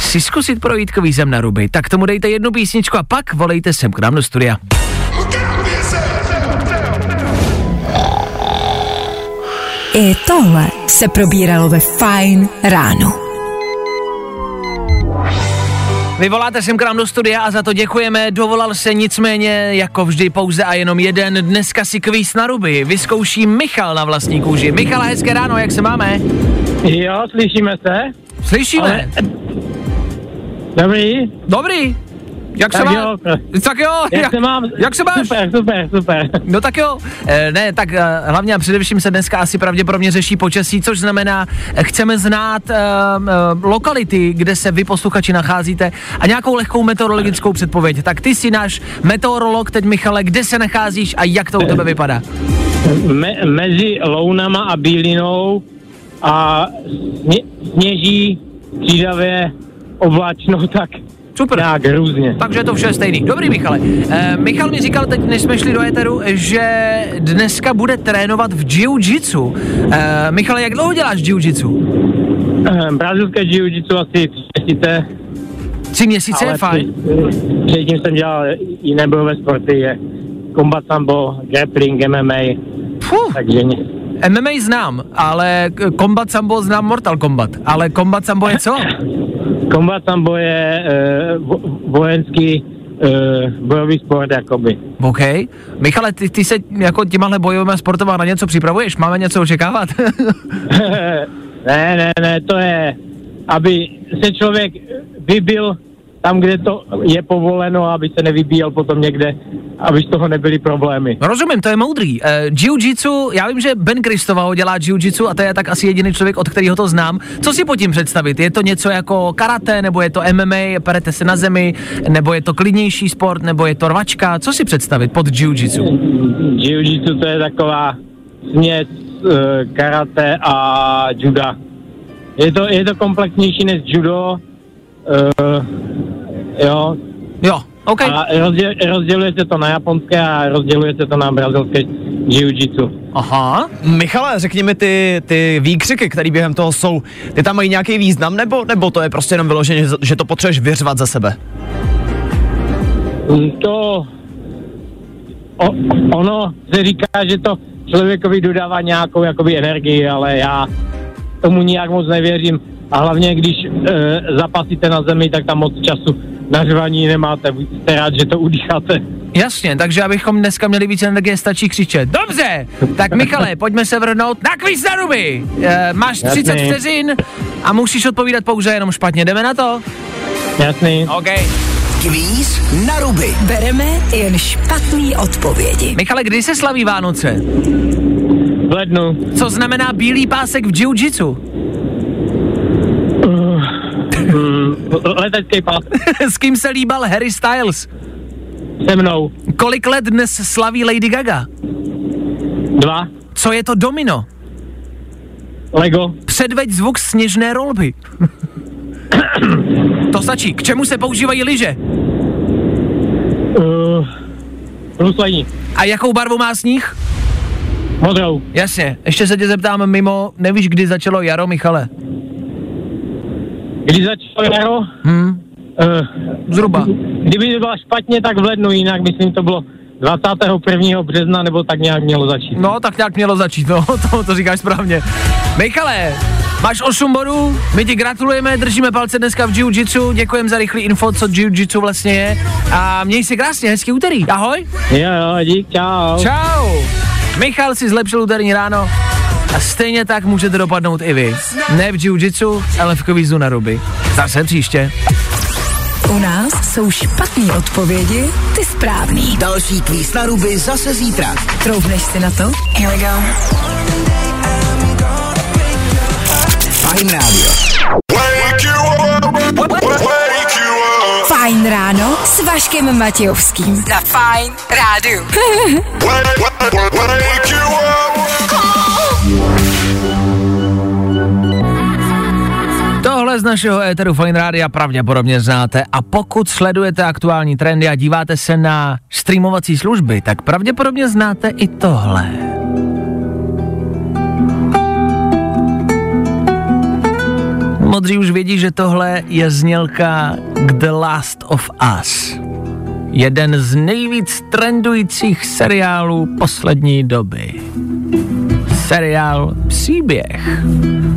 si zkusit projít kvízem na ruby. Tak tomu dejte jednu písničku a pak volejte sem k nám do studia. I tohle se probíralo ve Fajn ráno. Vy voláte sem k nám do studia a za to děkujeme. Dovolal se nicméně jako vždy pouze a jenom jeden. Dneska si kvíz na ruby. Vyzkouší Michal na vlastní kůži. Michal, hezké ráno, jak se máme? Jo, slyšíme se. Slyšíme. Ale- Dobrý. Dobrý. Jak se Tak má? jo. Tak jo, Jak se mám? jak se máš? Super, super, super. No tak jo, e, ne, tak e, hlavně a především se dneska asi pravděpodobně řeší počasí, což znamená, e, chceme znát e, e, lokality, kde se vy posluchači nacházíte a nějakou lehkou meteorologickou předpověď. Tak ty jsi náš meteorolog teď, Michale, kde se nacházíš a jak to u tebe vypadá? Me, mezi Lounama a Bílinou a sně, sněží střídavě oblačno, tak Super. nějak různě. Takže to vše je stejný. Dobrý, Michale. E, Michal mi říkal teď, než jsme šli do éteru, že dneska bude trénovat v jiu-jitsu. E, Michale, jak dlouho děláš jiu-jitsu? Eh, Brazilské jiu-jitsu asi tři měsíce. Tři měsíce je fajn. před- Předtím jsem dělal jiné bojové sporty, je combat sambo, grappling, MMA, Fuh. takže ně- MMA znám, ale k- Combat Sambo znám Mortal Kombat. Ale Combat Sambo je co? *laughs* combat sambo je eh, vo, vojenský eh, bojový sport, jakoby. OK. Michale, ty, ty se jako těmahle bojovými sportama na něco připravuješ? Máme něco očekávat? *laughs* ne, ne, ne, to je, aby se člověk vybil tam, kde to je povoleno, aby se nevybíjel potom někde, aby z toho nebyly problémy. No rozumím, to je moudrý. Uh, jiu-jitsu, já vím, že Ben Kristova ho dělá jiu-jitsu a to je tak asi jediný člověk, od kterého to znám. Co si pod tím představit? Je to něco jako karate, nebo je to MMA, perete se na zemi, nebo je to klidnější sport, nebo je to rvačka? Co si představit pod jiu-jitsu? Jiu-jitsu to je taková směs uh, karate a juda. Je to, je to komplexnější než judo, uh, jo, Jo, OK. a rozděl, rozděluje se to na japonské a rozděluje se to na brazilské jiu-jitsu. Aha. Michale, řekni mi ty, ty výkřiky, které během toho jsou, ty tam mají nějaký význam, nebo, nebo to je prostě jenom vyloženě, že to potřebuješ vyřvat za sebe? Mm, To o, ono se říká, že to člověkovi dodává nějakou jakoby energii, ale já tomu nijak moc nevěřím. A hlavně, když e, zapasíte na zemi, tak tam moc času na řvaní nemáte. Jste rád, že to udýcháte. Jasně, takže abychom dneska měli více energie, stačí křičet. Dobře, tak Michale, *laughs* pojďme se vrhnout na kvíz na ruby. E, máš 30 Jasný. vteřin a musíš odpovídat pouze jenom špatně. Jdeme na to? Jasný. OK. Kvíz na ruby. Bereme jen špatný odpovědi. Michale, kdy se slaví Vánoce? V lednu. Co znamená bílý pásek v jiu-jitsu? Mm, letecký pás. *laughs* S kým se líbal Harry Styles? Se mnou. Kolik let dnes slaví Lady Gaga? Dva. Co je to domino? Lego. Předveď zvuk sněžné rolby. to stačí. K čemu se používají lyže? Uh, Ruslení. A jakou barvu má sníh? Modrou. Jasně. Ještě se tě zeptám mimo, nevíš, kdy začalo jaro, Michale? Kdy začalo jaro? Hmm. Uh, Zhruba. Kdyby to bylo špatně, tak v lednu, jinak myslím, to bylo 21. března, nebo tak nějak mělo začít. No, tak nějak mělo začít, no, *laughs* to, to říkáš správně. Michale, máš 8 bodů, my ti gratulujeme, držíme palce dneska v jiu-jitsu, děkujeme za rychlý info, co jiu-jitsu vlastně je a měj si krásně, hezký úterý, ahoj. Jo, jo, dík, čau. Čau. Michal si zlepšil úterní ráno a stejně tak můžete dopadnout i vy. Ne v jiu-jitsu, ale v kvízu na ruby. Zase příště. U nás jsou špatný odpovědi, ty správný. Další kvíz na ruby zase zítra. Troufneš si na to? Here we go. Fajn rádio. Fajn ráno s Vaškem Matějovským. Za Fajn rádu. Wake, *laughs* wake, wake, wake you up. Tohle z našeho éteru Fine Rádia pravděpodobně znáte a pokud sledujete aktuální trendy a díváte se na streamovací služby, tak pravděpodobně znáte i tohle. Modří už vědí, že tohle je znělka k The Last of Us. Jeden z nejvíc trendujících seriálů poslední doby. Seriál Příběh,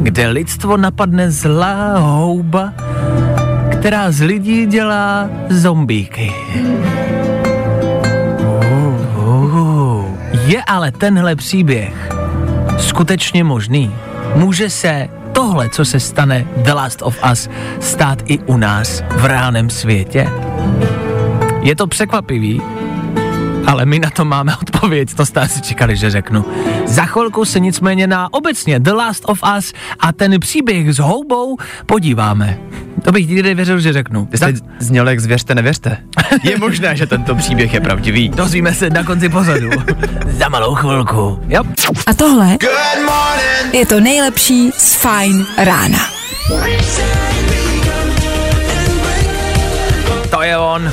kde lidstvo napadne zlá houba, která z lidí dělá zombíky. Je ale tenhle příběh skutečně možný? Může se tohle, co se stane The Last of Us, stát i u nás v reálném světě? Je to překvapivý, ale my na to máme odpověď, to jste asi čekali, že řeknu. Za chvilku se nicméně na obecně The Last of Us a ten příběh s houbou podíváme. To bych nikdy nevěřil, že řeknu. Ty jste zněl jak zvěřte, nevěřte. Je *laughs* možné, že tento příběh je pravdivý. Dozvíme se na konci pořadu. *laughs* Za malou chvilku. Jo. A tohle je to nejlepší z Fajn rána. To je on.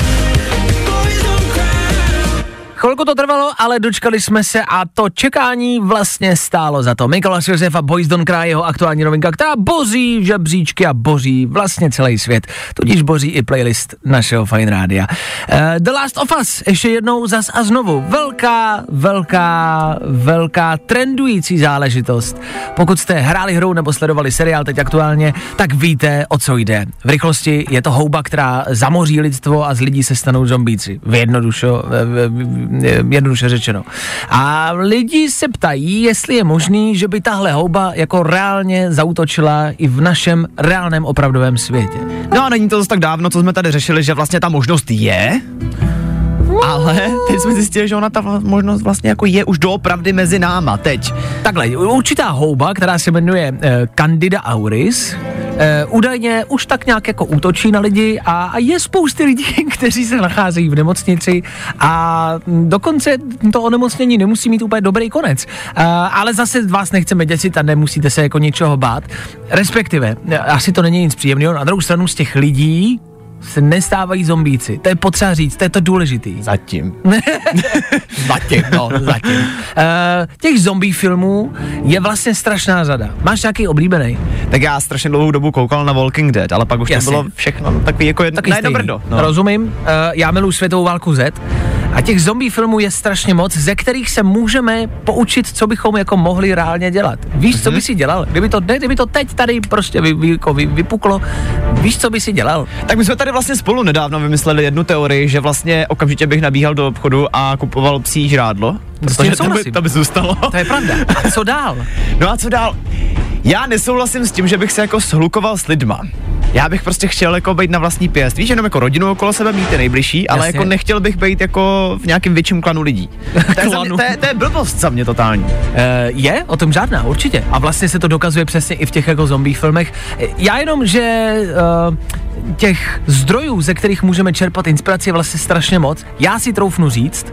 Chvilku to trvalo, ale dočkali jsme se a to čekání vlastně stálo za to. Mikolas Josef a Boys Don't Cry, jeho aktuální novinka, která boří žebříčky a boří vlastně celý svět. Tudíž boří i playlist našeho Fine Rádia. Uh, The Last of Us, ještě jednou zas a znovu. Velká, velká, velká trendující záležitost. Pokud jste hráli hru nebo sledovali seriál teď aktuálně, tak víte, o co jde. V rychlosti je to houba, která zamoří lidstvo a z lidí se stanou zombíci. V jednodušo, v, v, jednoduše řečeno. A lidi se ptají, jestli je možný, že by tahle houba jako reálně zautočila i v našem reálném opravdovém světě. No a není to zase tak dávno, co jsme tady řešili, že vlastně ta možnost je, ale teď jsme zjistili, že ona ta vla- možnost vlastně jako je už doopravdy mezi náma teď. Takhle, určitá houba, která se jmenuje eh, Candida auris, eh, údajně už tak nějak jako útočí na lidi a, a je spousty lidí, *laughs* kteří se nacházejí v nemocnici a dokonce to onemocnění nemusí mít úplně dobrý konec. Eh, ale zase vás nechceme děsit a nemusíte se jako ničeho bát. Respektive, eh, asi to není nic příjemného. Na druhou stranu z těch lidí, se nestávají zombíci. To je potřeba říct, to je to důležitý. Zatím. *laughs* zatím, no, zatím. Uh, těch zombie filmů je vlastně strašná řada. Máš nějaký oblíbený? Tak já strašně dlouhou dobu koukal na Walking Dead, ale pak už Jasně. to bylo všechno takový jako jedno, Taky na brdo. No. Rozumím. Uh, já miluji světovou válku Z. A těch zombie filmů je strašně moc, ze kterých se můžeme poučit, co bychom jako mohli reálně dělat. Víš, Mhm. co by si dělal? Kdyby to, ne, kdyby to teď tady prostě vy, vy, jako vy, vypuklo, víš, co by si dělal? Tak my jsme tady vlastně spolu nedávno vymysleli jednu teorii, že vlastně okamžitě bych nabíhal do obchodu a kupoval psí žrádlo. Protože to by, to by zůstalo. To je pravda. A co dál? *laughs* No a co dál? Já nesouhlasím s tím, že bych se jako shlukoval s lidma. Já bych prostě chtěl jako být na vlastní pěst. Víš, jenom jako rodinu okolo sebe mít nejbližší, ale Jasně. jako nechtěl bych být jako v nějakém větším klanu lidí. *laughs* To je, mě, to, je, to je blbost za mě totální. Eh, je, o tom žádná, určitě. A vlastně se to dokazuje přesně i v těch jako zombie filmech. Eh, Já jenom, že uh, těch zdrojů, ze kterých můžeme čerpat inspiraci, je vlastně strašně moc. Já si troufnu říct,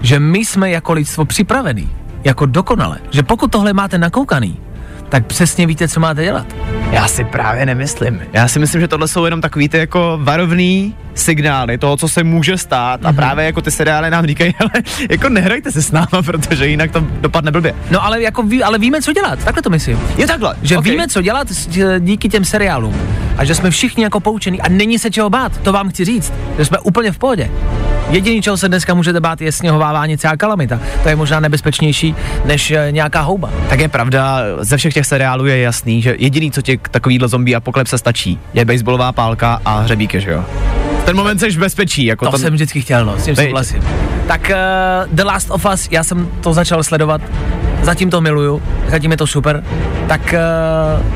že my jsme jako lidstvo připravení, jako dokonale. Že pokud tohle máte nakoukaný, tak přesně víte, co máte dělat. Já si právě nemyslím. Já si myslím, že tohle jsou jenom takový ty jako varovný signály toho, co se může stát Mhm. a právě jako ty seriály nám říkají, *laughs* ale jako nehrajte se s náma, *laughs* protože jinak to dopadne blbě. No ale jako ví, ale víme, co dělat, takhle to myslím. Je takhle. Že ok. víme, co dělat díky těm seriálům. A že jsme všichni jako poučení a není se čeho bát, to vám chci říct, že jsme úplně v pohodě. Jediný, čeho se dneska můžete bát, je sněhová vánice a kalamita. To je možná nebezpečnější než eh, nějaká houba. Tak je pravda, ze všech těch seriálů je jasný, že jediný, co ti k takovýhle zombie apokalypse stačí, je baseballová pálka a hřebíky, že jo? Ten moment jsi v bezpečí, jako To, to, jsem vždycky chtěl, no, s tím souhlasím. Tak uh, The Last of Us, já jsem to začal sledovat, zatím to miluju, zatím je to super. Tak uh,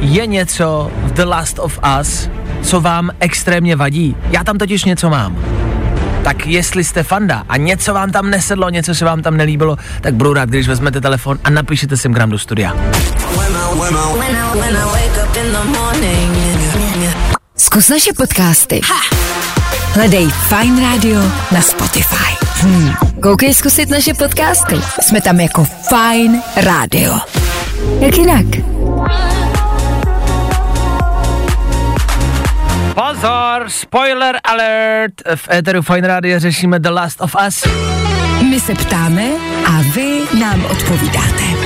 je něco v The Last of Us, co vám extrémně vadí? Já tam totiž něco mám. Tak jestli jste fanda a něco vám tam nesedlo, něco se vám tam nelíbilo, tak budu rád, když vezmete telefon a napíšete sem gram do studia. Zkus naše podcasty. Hledej Fine Radio na Spotify. Hmm. Koukej zkusit naše podcasty. Jsme tam jako Fine Radio. Jak jinak? Pozor, spoiler alert! V Eteru Fine Radio řešíme The Last of Us. My se ptáme a vy nám odpovídáte.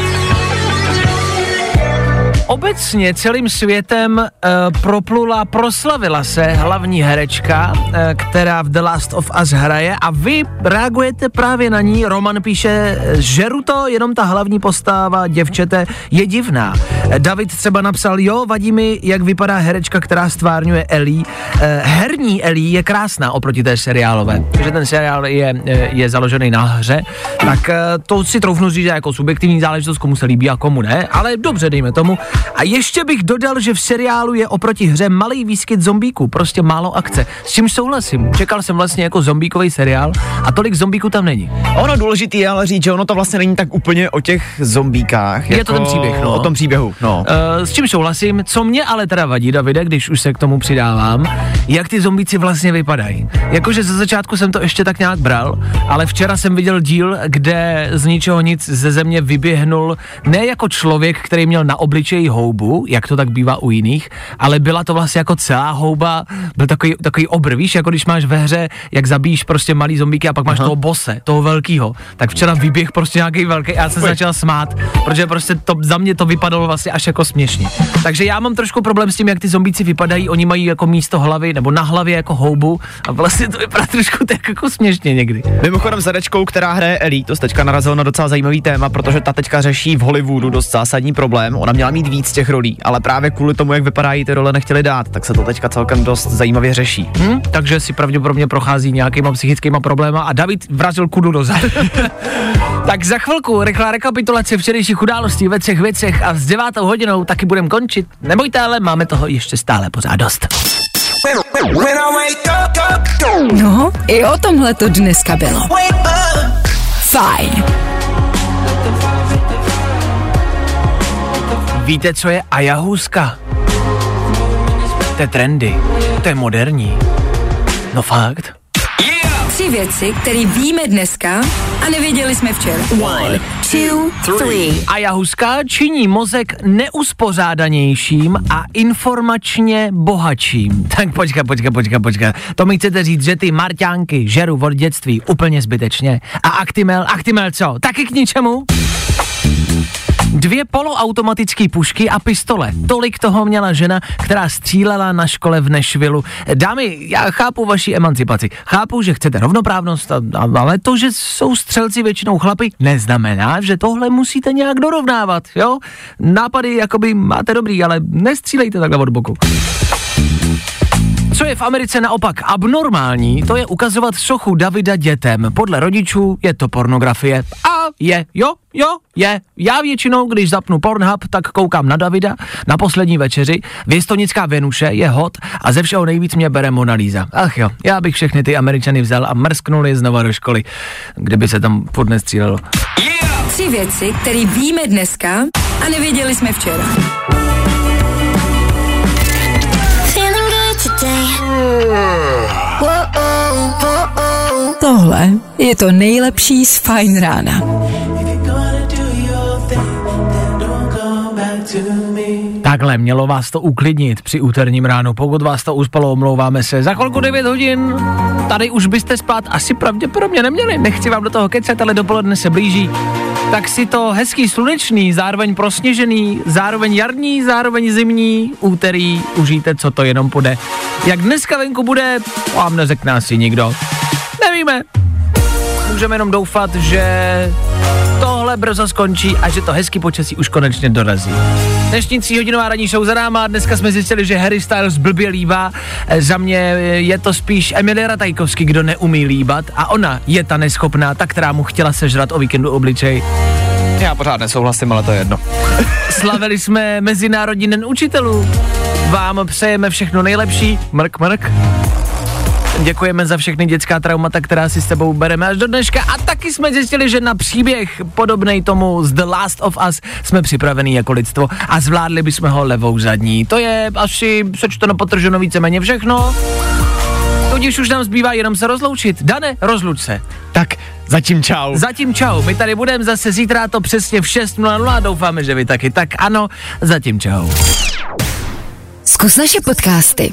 Obecně celým světem uh, proplula, proslavila se hlavní herečka, uh, která v The Last of Us hraje a vy reagujete právě na ní. Roman píše, žeru to, jenom ta hlavní postava, děvčete, je divná. Eh, David třeba napsal, jo, vadí mi, jak vypadá herečka, která stvárňuje Ellie. Uh, herní Ellie je krásná oproti té seriálové, že ten seriál je, je založený na hře, tak uh, to si troufnu říct že jako subjektivní záležitost, komu se líbí a komu ne, ale dobře, dejme tomu. A ještě bych dodal, že v seriálu je oproti hře malý výskyt zombíků, prostě málo akce. S čím souhlasím. Čekal jsem vlastně jako zombíkový seriál a tolik zombíků tam není. Ono důležitý je ale říct, že ono to vlastně není tak úplně o těch zombíkách. Je to ten příběh, no. O tom příběhu, no. Uh, s čím souhlasím, co mě ale teda vadí, Davide, když už se k tomu přidávám, jak ty zombíci vlastně vypadají. Jakože ze začátku jsem to ještě tak nějak bral, ale včera jsem viděl díl, kde z ničeho nic ze země vyběhnul ne jako člověk, který měl na obličeji houbu, jak to tak bývá u jiných, ale byla to vlastně jako celá houba, byl takový, takový obr, víš, jako když máš ve hře, jak zabíjíš prostě malý zombíky a pak máš toho bose, toho velkýho, tak včera vyběh prostě nějaký velký a já jsem se začal smát, protože prostě to, za mě to vypadalo vlastně až jako směšně. Takže já mám trošku problém s tím, jak ty zombíci vypadají, oni mají jako místo hlavy nebo na hlavě jako houbu a vlastně to vypadá trošku tak jako směšně někdy. Mimochodem s herečkou, která hraje Ellie, to teďka narazilo na docela zajímavý téma, protože ta teďka řeší v Hollywoodu dost zásadní problém. Ona měla mít víc těch rolí, ale právě kvůli tomu, jak vypadají ty role, nechtěli dát, tak se to teďka celkem dost zajímavě řeší. Hm, takže si pravděpodobně prochází nějakýma psychickýma probléma a David vrazil kudu do zad. *laughs* tak za chvilku rychlá rekapitulace včerejších událostí ve třech věcech a s devátou hodinou taky budeme končit. Nebojte, ale máme toho ještě stále pořád dost. No, i o tomhle to dneska bylo. Fajn. Víte, co je ayahuasca? To je trendy, to je moderní. No fakt. Tři věci, které víme dneska a nevěděli jsme včera. One, two, three. Ayahuasca činí mozek neuspořádanějším a informačně bohatším. *laughs* Tak počkej, počkej, počkej, počkej. To mi chcete říct, že ty marťánky žeru od dětství úplně zbytečně. A Actimel, Actimel co? Taky k ničemu? Dvě poloautomatické pušky a pistole. Tolik toho měla žena, která střílela na škole v Nešvilu. Dámy, já chápu vaši emancipaci. Chápu, že chcete rovnoprávnost, a, a, ale to, že jsou střelci většinou chlapy, neznamená, že tohle musíte nějak dorovnávat, jo? Nápady jakoby máte dobrý, ale nestřílejte takhle od boku. Co je v Americe naopak abnormální, to je ukazovat sochu Davida dětem. Podle rodičů je to pornografie. A je, jo, jo, je. Já většinou, když zapnu Pornhub, tak koukám na Davida, na poslední večeři. Věstonická Venuše je hot a ze všeho nejvíc mě bere Mona Lisa. Ach jo, já bych všechny ty Američany vzal a mrsknul je znova do školy, kdyby se tam furt nestřílelo. Tři věci, které víme dneska a nevěděli jsme včera. Tohle je to nejlepší z Fine Rána. Takhle, mělo vás to uklidnit při úterním ránu. Pokud vás to uspalo, omlouváme se. Za chvilku 9 hodin, tady už byste spát asi pravděpodobně neměli. Nechci vám do toho kecat, ale dopoledne se blíží. Tak si to hezký slunečný, zároveň prosněžený, zároveň jarní, zároveň zimní úterý užijte, co to jenom půjde. Jak dneska venku bude, vám neřekne asi nikdo. Nevíme. Můžeme jenom doufat, že tohle brzo skončí a že to hezký počasí už konečně dorazí. Dnešní tříhodinová ranní show za náma, dneska jsme zjistili, že Harry Styles blbě líbá, E, za mě je to spíš Emilia Ratajkovský, kdo neumí líbat a ona je ta neschopná, ta, která mu chtěla sežrat o víkendu obličej. Já pořád nesouhlasím, ale to je jedno. *laughs* Slavili jsme Mezinárodní den učitelů. Vám přejeme všechno nejlepší. Mrk, mrk. Děkujeme za všechny dětská traumata, která si s tebou bereme až do dneška. A taky jsme zjistili, že na příběh podobný tomu z The Last of Us jsme připravení jako lidstvo a zvládli bychom ho levou zadní. To je asi sečteno potrženo víceméně všechno. Tudíž už nám zbývá jenom se rozloučit. Dane, rozluč se. Tak, zatím čau. Zatím čau. My tady budeme zase zítra to přesně v 6.00 a doufáme, že vy taky. Tak ano, zatím čau. Zkus naše podcasty.